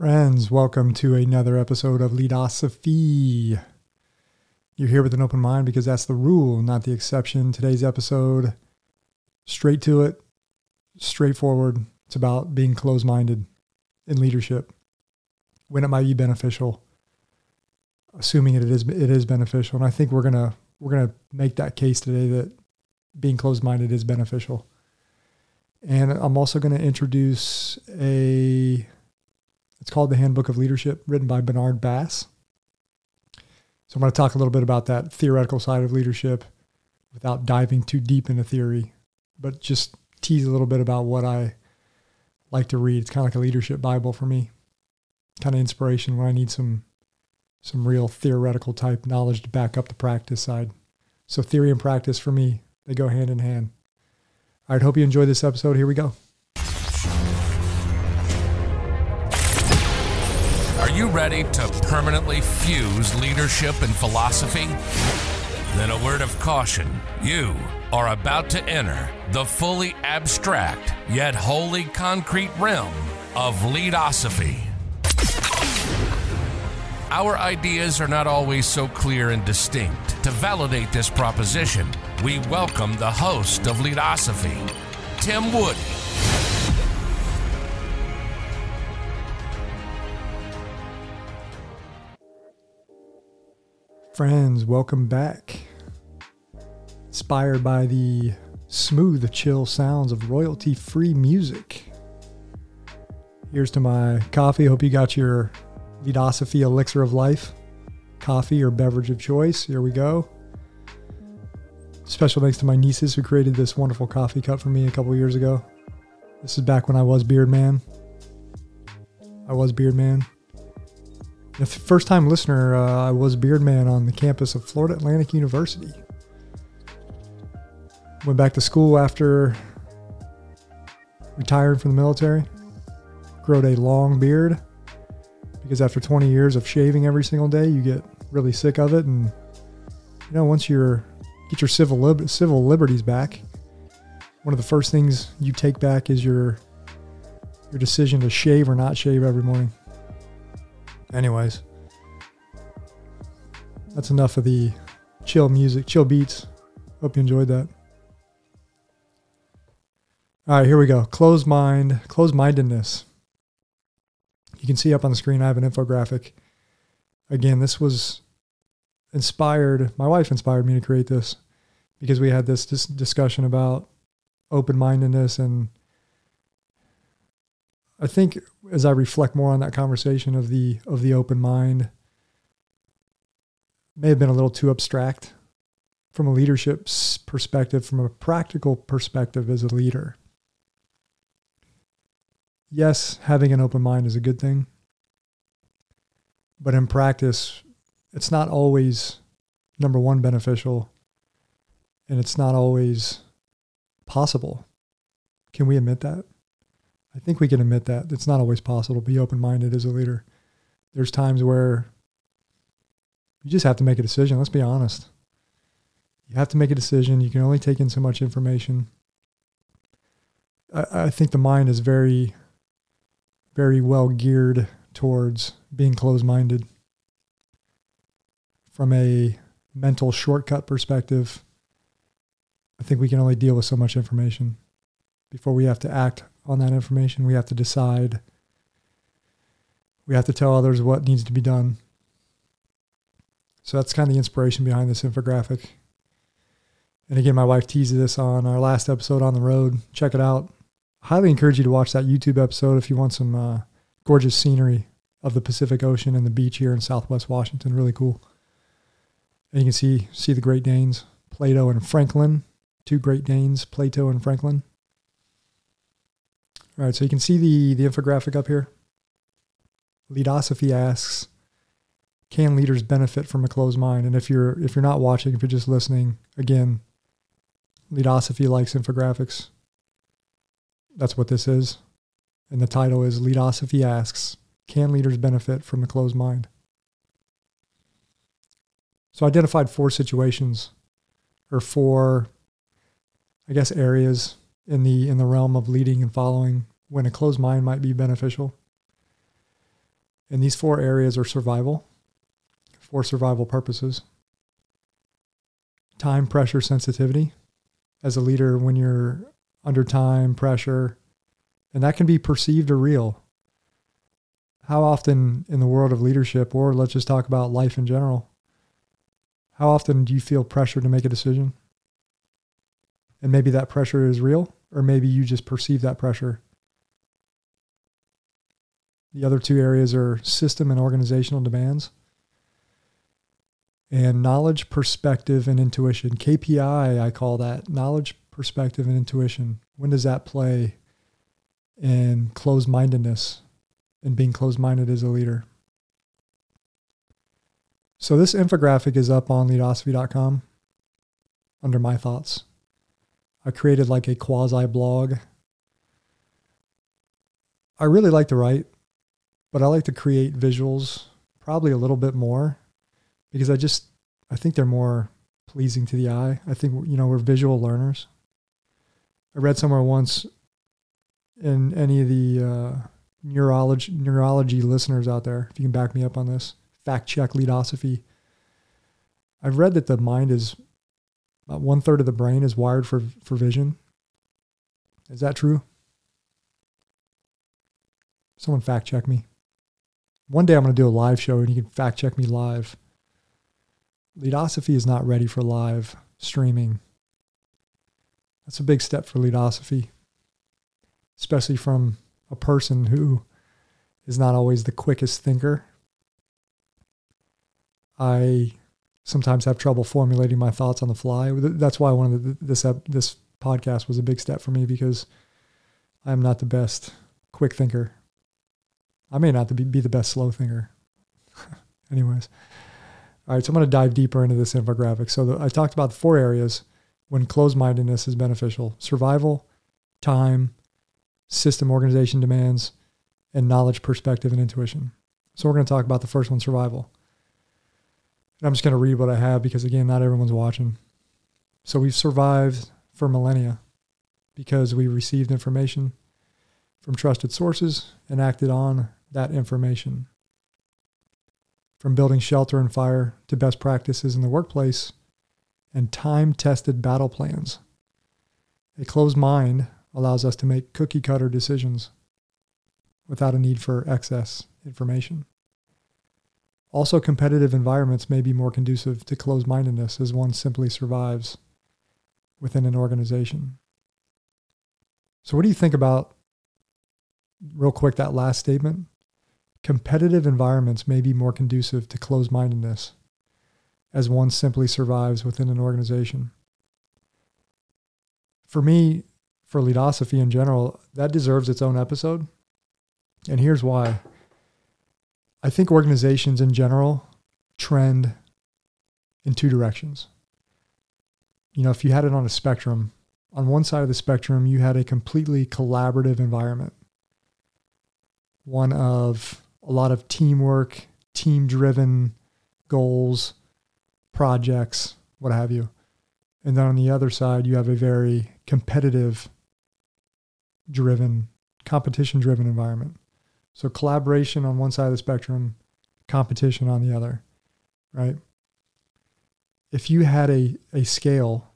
Friends, welcome to another episode of Leadosophy. You're here with an open mind because that's the rule, not the exception. Today's episode, straight to it, straightforward. It's about being closed minded in leadership, when it might be beneficial, assuming it is it is beneficial. And I think we're gonna we're gonna make that case today that being closed minded is beneficial. And I'm also going to introduce a it's called The Handbook of Leadership, written by Bernard Bass. So I'm going to talk a little bit about that theoretical side of leadership without diving too deep into theory, but just tease a little bit about what I like to read. It's kind of like a leadership Bible for me, kind of inspiration when I need some some real theoretical type knowledge to back up the practice side. So theory and practice for me, they go hand in hand. All right, hope you enjoy this episode. Here we go. Ready to permanently fuse leadership and philosophy? Then a word of caution. You are about to enter the fully abstract yet wholly concrete realm of leadosophy. Our ideas are not always so clear and distinct. To validate this proposition, we welcome the host of Leadosophy, Tim Woody. Friends, welcome back. Inspired by the smooth, chill sounds of royalty free music. Here's to my coffee. Hope you got your Leadosophy elixir of life, coffee or beverage of choice. Here we go. Special thanks to my nieces who created this wonderful coffee cup for me a couple years ago. This is back when I was Beard Man. I was Beard Man. The first time listener, uh, I was Beard Man on the campus of Florida Atlantic University. Went back to school after retiring from the military. Growed a long beard because after 20 years of shaving every single day, you get really sick of it. And, you know, once you're get your civil, lib- civil liberties back, one of the first things you take back is your your decision to shave or not shave every morning. Anyways, that's enough of the chill music, chill beats. Hope you enjoyed that. All right, here we go. Closed mind, closed mindedness. You can see up on the screen, I have an infographic. Again, this was inspired, my wife inspired me to create this because we had this, this discussion about open mindedness. And I think as I reflect more on that conversation of the, of the open mind, may have been a little too abstract from a leadership perspective, from a practical perspective as a leader yes, having an open mind is a good thing. But in practice, it's not always, number one, beneficial, and it's not always possible. Can we admit that? I think we can admit that. It's not always possible to be open minded as a leader. There's times where you just have to make a decision. Let's be honest. You have to make a decision. You can only take in so much information. I, I think the mind is very very well geared towards being closed minded. From a mental shortcut perspective, I think we can only deal with so much information. Before we have to act on that information, we have to decide. We have to tell others what needs to be done. So that's kind of the inspiration behind this infographic. And again, my wife teased this on our last episode on the road. Check it out highly encourage you to watch that YouTube episode if you want some uh, gorgeous scenery of the Pacific Ocean and the beach here in Southwest Washington. Really cool. And you can see see the Great Danes, Plato and Franklin, two Great Danes, Plato and Franklin. All right, so you can see the the infographic up here. Leadosophy asks, "Can leaders benefit from a closed mind?" And if you're if you're not watching, if you're just listening, again, Leadosophy likes infographics. That's what this is. And the title is Leadosophy Asks Can Leaders Benefit from a Closed Mind? So I identified four situations or four, I guess, areas in the in the realm of leading and following when a closed mind might be beneficial. And these four areas are survival, for survival purposes. Time, pressure, sensitivity. As a leader, when you're under time, pressure, and that can be perceived or real. How often in the world of leadership, or let's just talk about life in general, how often do you feel pressure to make a decision? And maybe that pressure is real, or maybe you just perceive that pressure. The other two areas are system and organizational demands and knowledge, perspective, and intuition. KPI, I call that knowledge, perspective, and intuition. When does that play in closed mindedness and being closed minded as a leader? So, this infographic is up on leadosophy.com under my thoughts. I created like a quasi blog. I really like to write, but I like to create visuals probably a little bit more because I just I think they're more pleasing to the eye. I think you know we're visual learners. I read somewhere once in any of the uh, neurology neurology listeners out there, if you can back me up on this, fact check leadosophy. I've read that the mind is about one third of the brain is wired for, for vision. Is that true? Someone fact check me. One day I'm going to do a live show and you can fact check me live. Leadosophy is not ready for live streaming. That's a big step for leadosophy, especially from a person who is not always the quickest thinker. I sometimes have trouble formulating my thoughts on the fly. That's why one of the, this this podcast was a big step for me because I'm not the best quick thinker. I may not be, the best slow thinker. Anyways, all right. So I'm going to dive deeper into this infographic. So the, I talked about the four areas when closed mindedness is beneficial: survival, time, system organization demands, and knowledge, perspective, and intuition. So we're going to talk about the first one: survival. And I'm just going to read what I have because, again, not everyone's watching. So we've survived for millennia because we received information from trusted sources and acted on that information. From building shelter and fire to best practices in the workplace and time tested battle plans. A closed mind allows us to make cookie cutter decisions without a need for excess information. Also, competitive environments may be more conducive to closed mindedness as one simply survives within an organization. So, what do you think about, real quick, that last statement? Competitive environments may be more conducive to closed mindedness as one simply survives within an organization. For me, for leadosophy in general, that deserves its own episode. And here's why. I think organizations in general trend in two directions. You know, if you had it on a spectrum, on one side of the spectrum, you had a completely collaborative environment, one of a lot of teamwork, team driven goals, projects, what have you. And then on the other side, you have a very competitive driven, competition driven environment. So collaboration on one side of the spectrum, competition on the other, right? If you had a, a scale,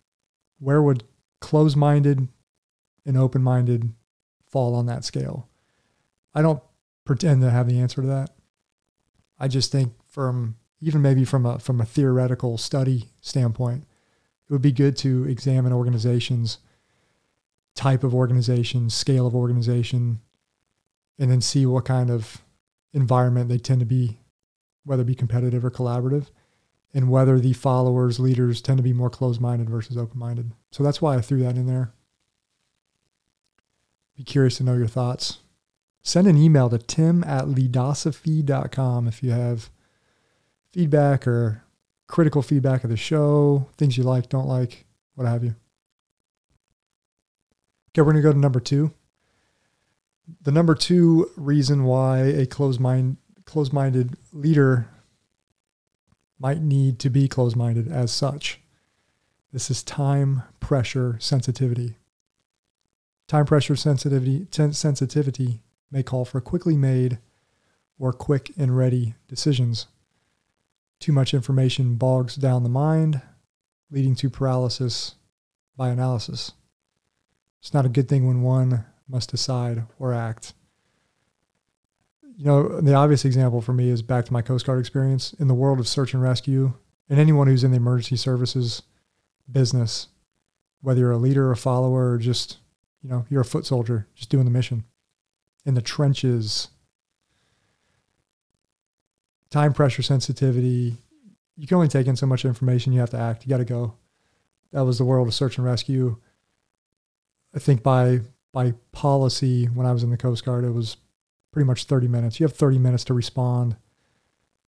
where would closed minded and open minded fall on that scale? I don't pretend to have the answer to that. I just think from even maybe from a from a theoretical study standpoint, it would be good to examine organizations, type of organization, scale of organization, and then see what kind of environment they tend to be, whether it be competitive or collaborative, and whether the followers, leaders tend to be more closed minded versus open minded. So that's why I threw that in there. Be curious to know your thoughts. Send an email to tim at leadosophy.com if you have feedback or critical feedback of the show, things you like, don't like, what have you. Okay, we're going to go to number two. The number two reason why a closed mind closed minded leader might need to be closed minded as such. This is time pressure sensitivity. Time pressure sensitivity sensitivity may call for quickly made or quick and ready decisions. Too much information bogs down the mind, leading to paralysis by analysis. It's not a good thing when one must decide or act. You know, the obvious example for me is back to my Coast Guard experience in the world of search and rescue, and anyone who's in the emergency services business, whether you're a leader, a follower, or just, you know, you're a foot soldier, just doing the mission in the trenches, time pressure sensitivity. You can only take in so much information. You have to act. You got to go. That was the world of search and rescue. I think by by policy, when I was in the Coast Guard, it was pretty much 30 minutes. You have 30 minutes to respond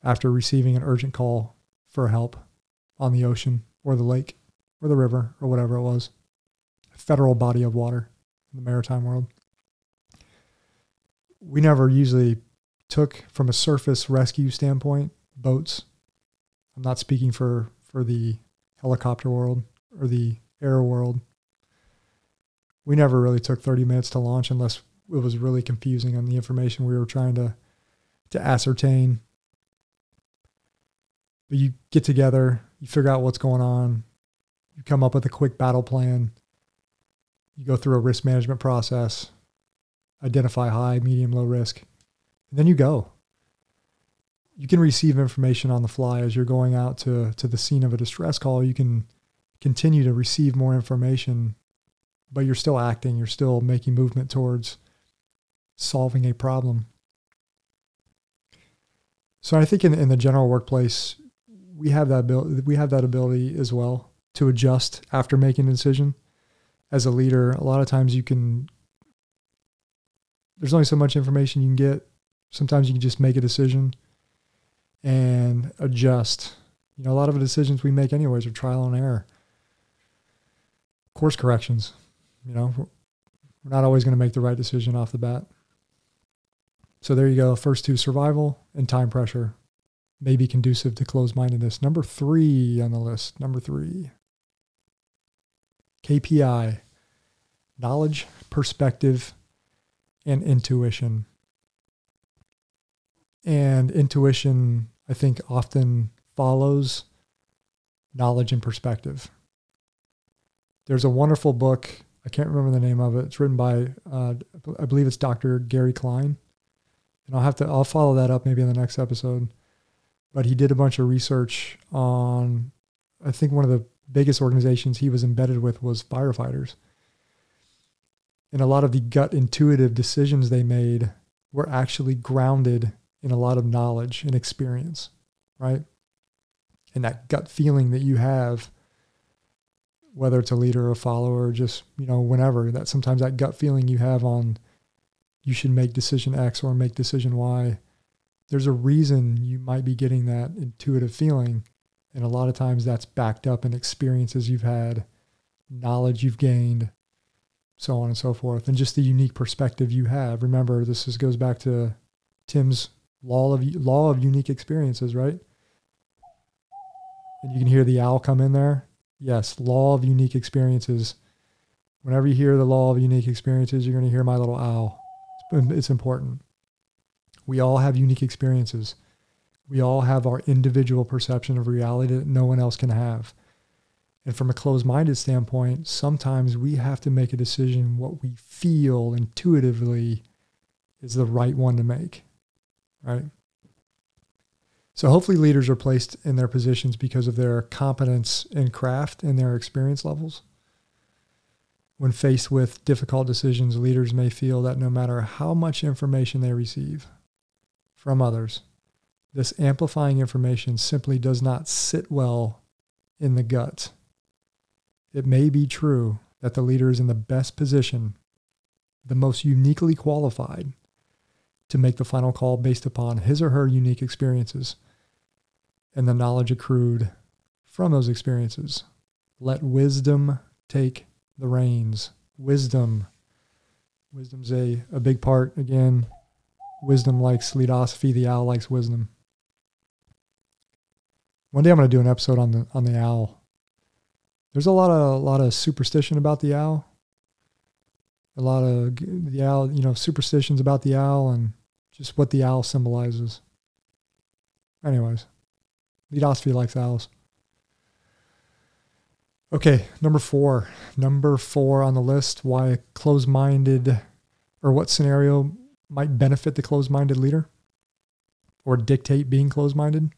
after receiving an urgent call for help on the ocean or the lake or the river or whatever it was. A federal body of water in the maritime world. We never usually took from a surface rescue standpoint boats. I'm not speaking for for the helicopter world or the air world. We never really took 30 minutes to launch unless it was really confusing on the information we were trying to to ascertain. But you get together, you figure out what's going on, you come up with a quick battle plan, you go through a risk management process, identify high, medium, low risk, and then you go. You can receive information on the fly as you're going out to, to the scene of a distress call. You can continue to receive more information, but you're still acting, you're still making movement towards solving a problem. So I think in, in the general workplace, we have that ability, we have that ability as well to adjust after making a decision. As a leader, a lot of times you can there's only so much information you can get. Sometimes you can just make a decision and adjust. You know, a lot of the decisions we make anyways are trial and error. Course corrections. You know, we're not always going to make the right decision off the bat. So there you go. First two survival and time pressure may be conducive to closed mindedness. Number three on the list. Number three KPI knowledge, perspective, and intuition. And intuition, I think, often follows knowledge and perspective. There's a wonderful book. I can't remember the name of it. It's written by, uh, I believe it's Dr. Gary Klein and I'll have to I'll follow that up maybe in the next episode. But he did a bunch of research on I think one of the biggest organizations he was embedded with was firefighters. And a lot of the gut intuitive decisions they made were actually grounded in a lot of knowledge and experience, right? And that gut feeling that you have, whether it's a leader or a follower, or just, you know, whenever, that sometimes that gut feeling you have on you should make decision X or make decision Y. There's a reason you might be getting that intuitive feeling. And a lot of times that's backed up in experiences you've had, knowledge you've gained, so on and so forth, and just the unique perspective you have. Remember, this is, goes back to Tim's law of law of unique experiences, right? And you can hear the owl come in there. Yes, law of unique experiences. Whenever you hear the law of unique experiences, you're going to hear my little owl it's important. We all have unique experiences. We all have our individual perception of reality that no one else can have. And from a closed minded standpoint, sometimes we have to make a decision what we feel intuitively is the right one to make, right? So hopefully leaders are placed in their positions because of their competence in craft and their experience levels. When faced with difficult decisions, leaders may feel that no matter how much information they receive from others, this amplifying information simply does not sit well in the gut. It may be true that the leader is in the best position, the most uniquely qualified to make the final call based upon his or her unique experiences and the knowledge accrued from those experiences. Let wisdom take the reins. Wisdom. Wisdom's a, a big part. Again, wisdom likes leadosophy. The owl likes wisdom. One day I'm going to do an episode on the on the owl. There's a lot of a lot of superstition about the owl. A lot of the owl, you know, superstitions about the owl, and just what the owl symbolizes. Anyways, Leadosophy likes owls. Okay, number four. Number four on the list why a closed minded or what scenario might benefit the closed minded leader or dictate being closed minded.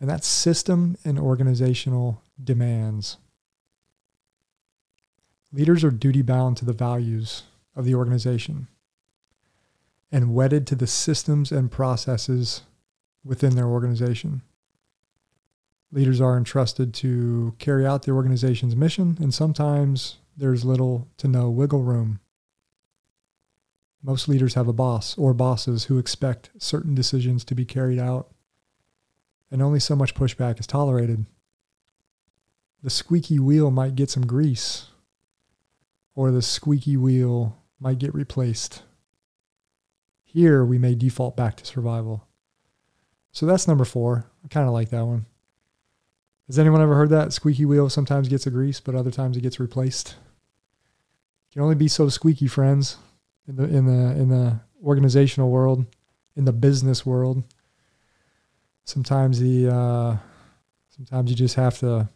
And that's system and organizational demands. Leaders are duty bound to the values of the organization and wedded to the systems and processes within their organization. Leaders are entrusted to carry out the organization's mission, and sometimes there's little to no wiggle room. Most leaders have a boss or bosses who expect certain decisions to be carried out, and only so much pushback is tolerated. The squeaky wheel might get some grease, or the squeaky wheel might get replaced. Here, we may default back to survival. So that's number four. I kind of like that one. Has anyone ever heard that? Squeaky wheel sometimes gets a grease, but other times it gets replaced. Can only be so squeaky, friends, in the in the in the organizational world, in the business world. Sometimes the uh, sometimes you just have to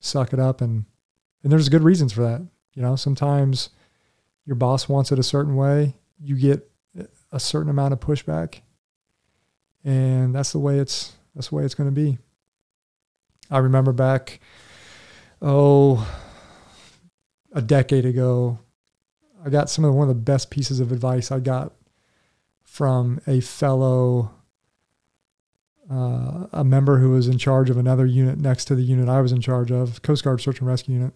suck it up and and there's good reasons for that. You know, sometimes your boss wants it a certain way, you get a certain amount of pushback, and that's the way it's that's the way it's going to be. I remember back, oh, a decade ago, I got some of the, one of the best pieces of advice I got from a fellow, uh, a member who was in charge of another unit next to the unit I was in charge of, Coast Guard Search and Rescue Unit.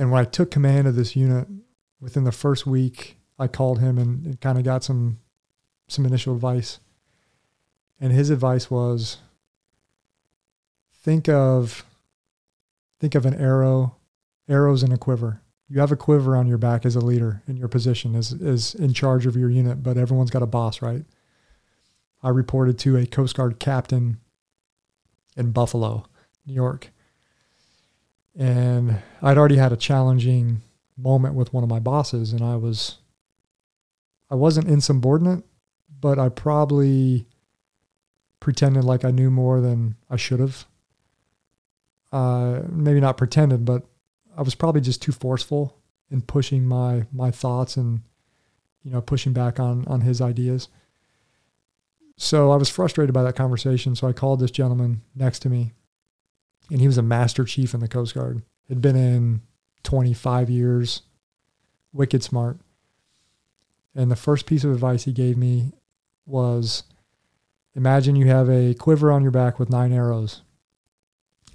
And when I took command of this unit, within the first week, I called him and, and kind of got some some initial advice. And his advice was think of think of an arrow, arrows in a quiver. You have a quiver on your back as a leader in your position as is in charge of your unit, but everyone's got a boss, right? I reported to a Coast Guard captain in Buffalo, New York. And I'd already had a challenging moment with one of my bosses and I was I wasn't insubordinate, but I probably pretended like I knew more than I should have uh, maybe not pretended, but I was probably just too forceful in pushing my my thoughts and you know pushing back on on his ideas. So I was frustrated by that conversation. So I called this gentleman next to me, and he was a master chief in the Coast Guard. Had been in 25 years, wicked smart. And the first piece of advice he gave me was imagine you have a quiver on your back with nine arrows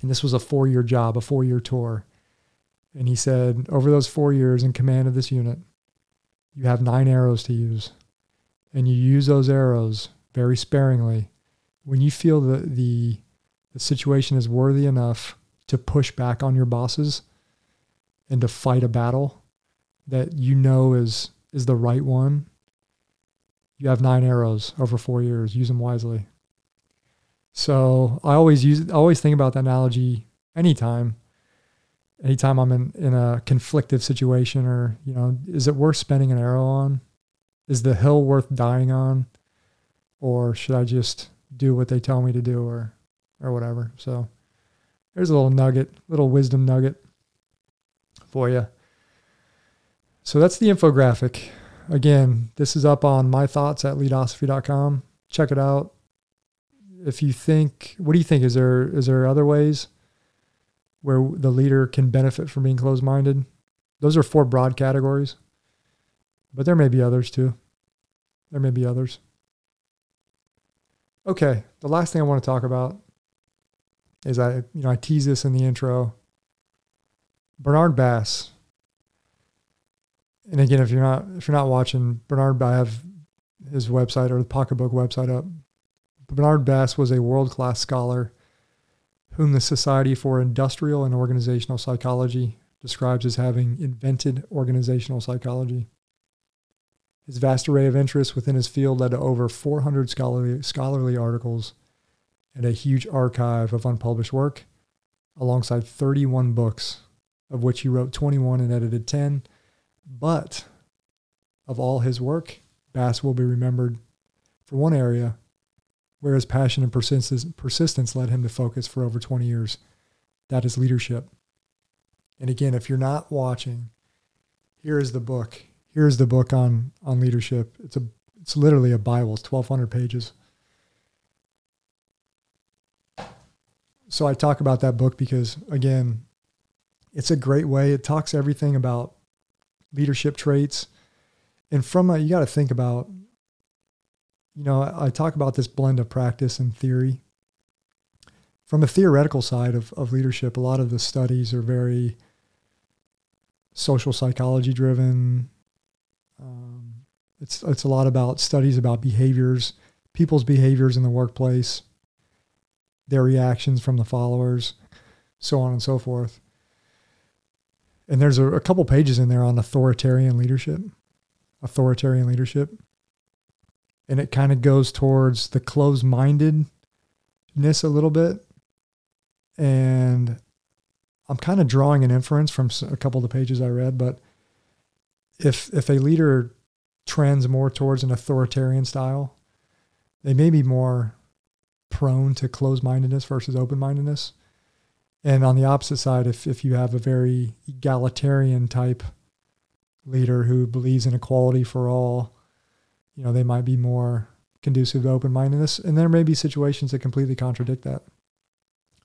and this was a four year job, a four year tour. And he said, over those four years in command of this unit, you have nine arrows to use. And you use those arrows very sparingly. When you feel that the, the situation is worthy enough to push back on your bosses and to fight a battle that you know is is the right one, you have nine arrows over four years. Use them wisely. So I always use, I always think about that analogy anytime, anytime I'm in, in a conflictive situation or, you know, is it worth spending an arrow on? Is the hill worth dying on? Or should I just do what they tell me to do or, or whatever? So there's a little nugget, little wisdom nugget for you. So that's the infographic. Again, this is up on my thoughts at leadosophy.com. Check it out if you think, what do you think? Is there is there other ways where the leader can benefit from being closed minded? Those are four broad categories, but there may be others too. There may be others. Okay, the last thing I want to talk about is I you know I tease this in the intro. Bernard Bass. And again, if you're not if you're not watching Bernard, I have his website or the pocketbook website up. Bernard Bass was a world class scholar whom the Society for Industrial and Organizational Psychology describes as having invented organizational psychology. His vast array of interests within his field led to over 400 scholarly, scholarly articles and a huge archive of unpublished work, alongside 31 books, of which he wrote 21 and edited 10. But of all his work, Bass will be remembered for one area, where his passion and persistence, led him to focus for over 20 years. That is leadership. And again, if you're not watching, here is the book. Here is the book on on leadership. It's a it's literally a Bible. It's 1,200 pages. So I talk about that book because again, it's a great way. It talks everything about leadership traits, and from a, you got to think about. You know, I, I talk about this blend of practice and theory. From a theoretical side of, of leadership, a lot of the studies are very social psychology driven. Um, it's it's a lot about studies about behaviors, people's behaviors in the workplace, their reactions from the followers, so on and so forth. And there's a, a couple pages in there on authoritarian leadership, authoritarian leadership, and it kind of goes towards the closed-mindedness a little bit, and I'm kind of drawing an inference from a couple of the pages I read, but if if a leader trends more towards an authoritarian style, they may be more prone to closed-mindedness versus open-mindedness. And on the opposite side, if if you have a very egalitarian type leader who believes in equality for all, you know, they might be more conducive to open-mindedness. And there may be situations that completely contradict that.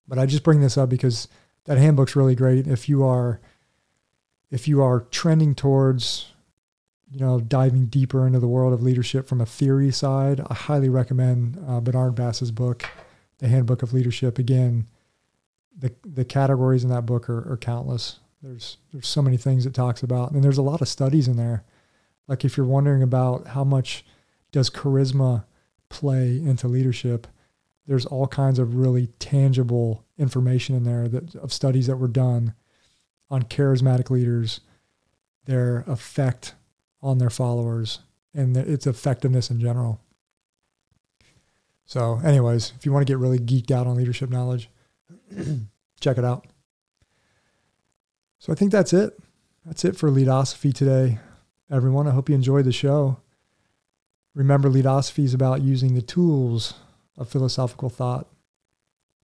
But I just bring this up because that handbook's really great if you are if you are trending towards you know diving deeper into the world of leadership from a theory side i highly recommend uh, bernard bass's book the handbook of leadership. Again the the categories in that book are, are countless. There's there's so many things it talks about and there's a lot of studies in there. Like if you're wondering about how much does charisma play into leadership there's all kinds of really tangible information in there that of studies that were done on charismatic leaders, their effect on their followers, and its effectiveness in general. So, anyways, if you want to get really geeked out on leadership knowledge, check it out. So, I think that's it. That's it for Leadosophy today, everyone. I hope you enjoyed the show. Remember, Leadosophy is about using the tools of philosophical thought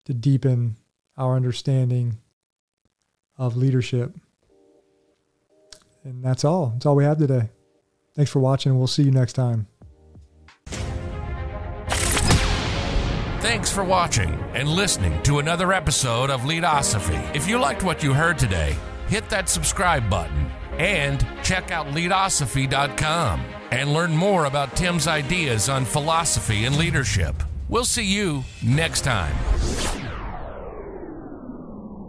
to deepen our understanding of leadership. And that's all. That's all we have today. Thanks for watching, we'll see you next time. Thanks for watching and listening to another episode of Leadosophy. If you liked what you heard today, hit that subscribe button and check out leadosophy.com and learn more about Tim's ideas on philosophy and leadership. We'll see you next time.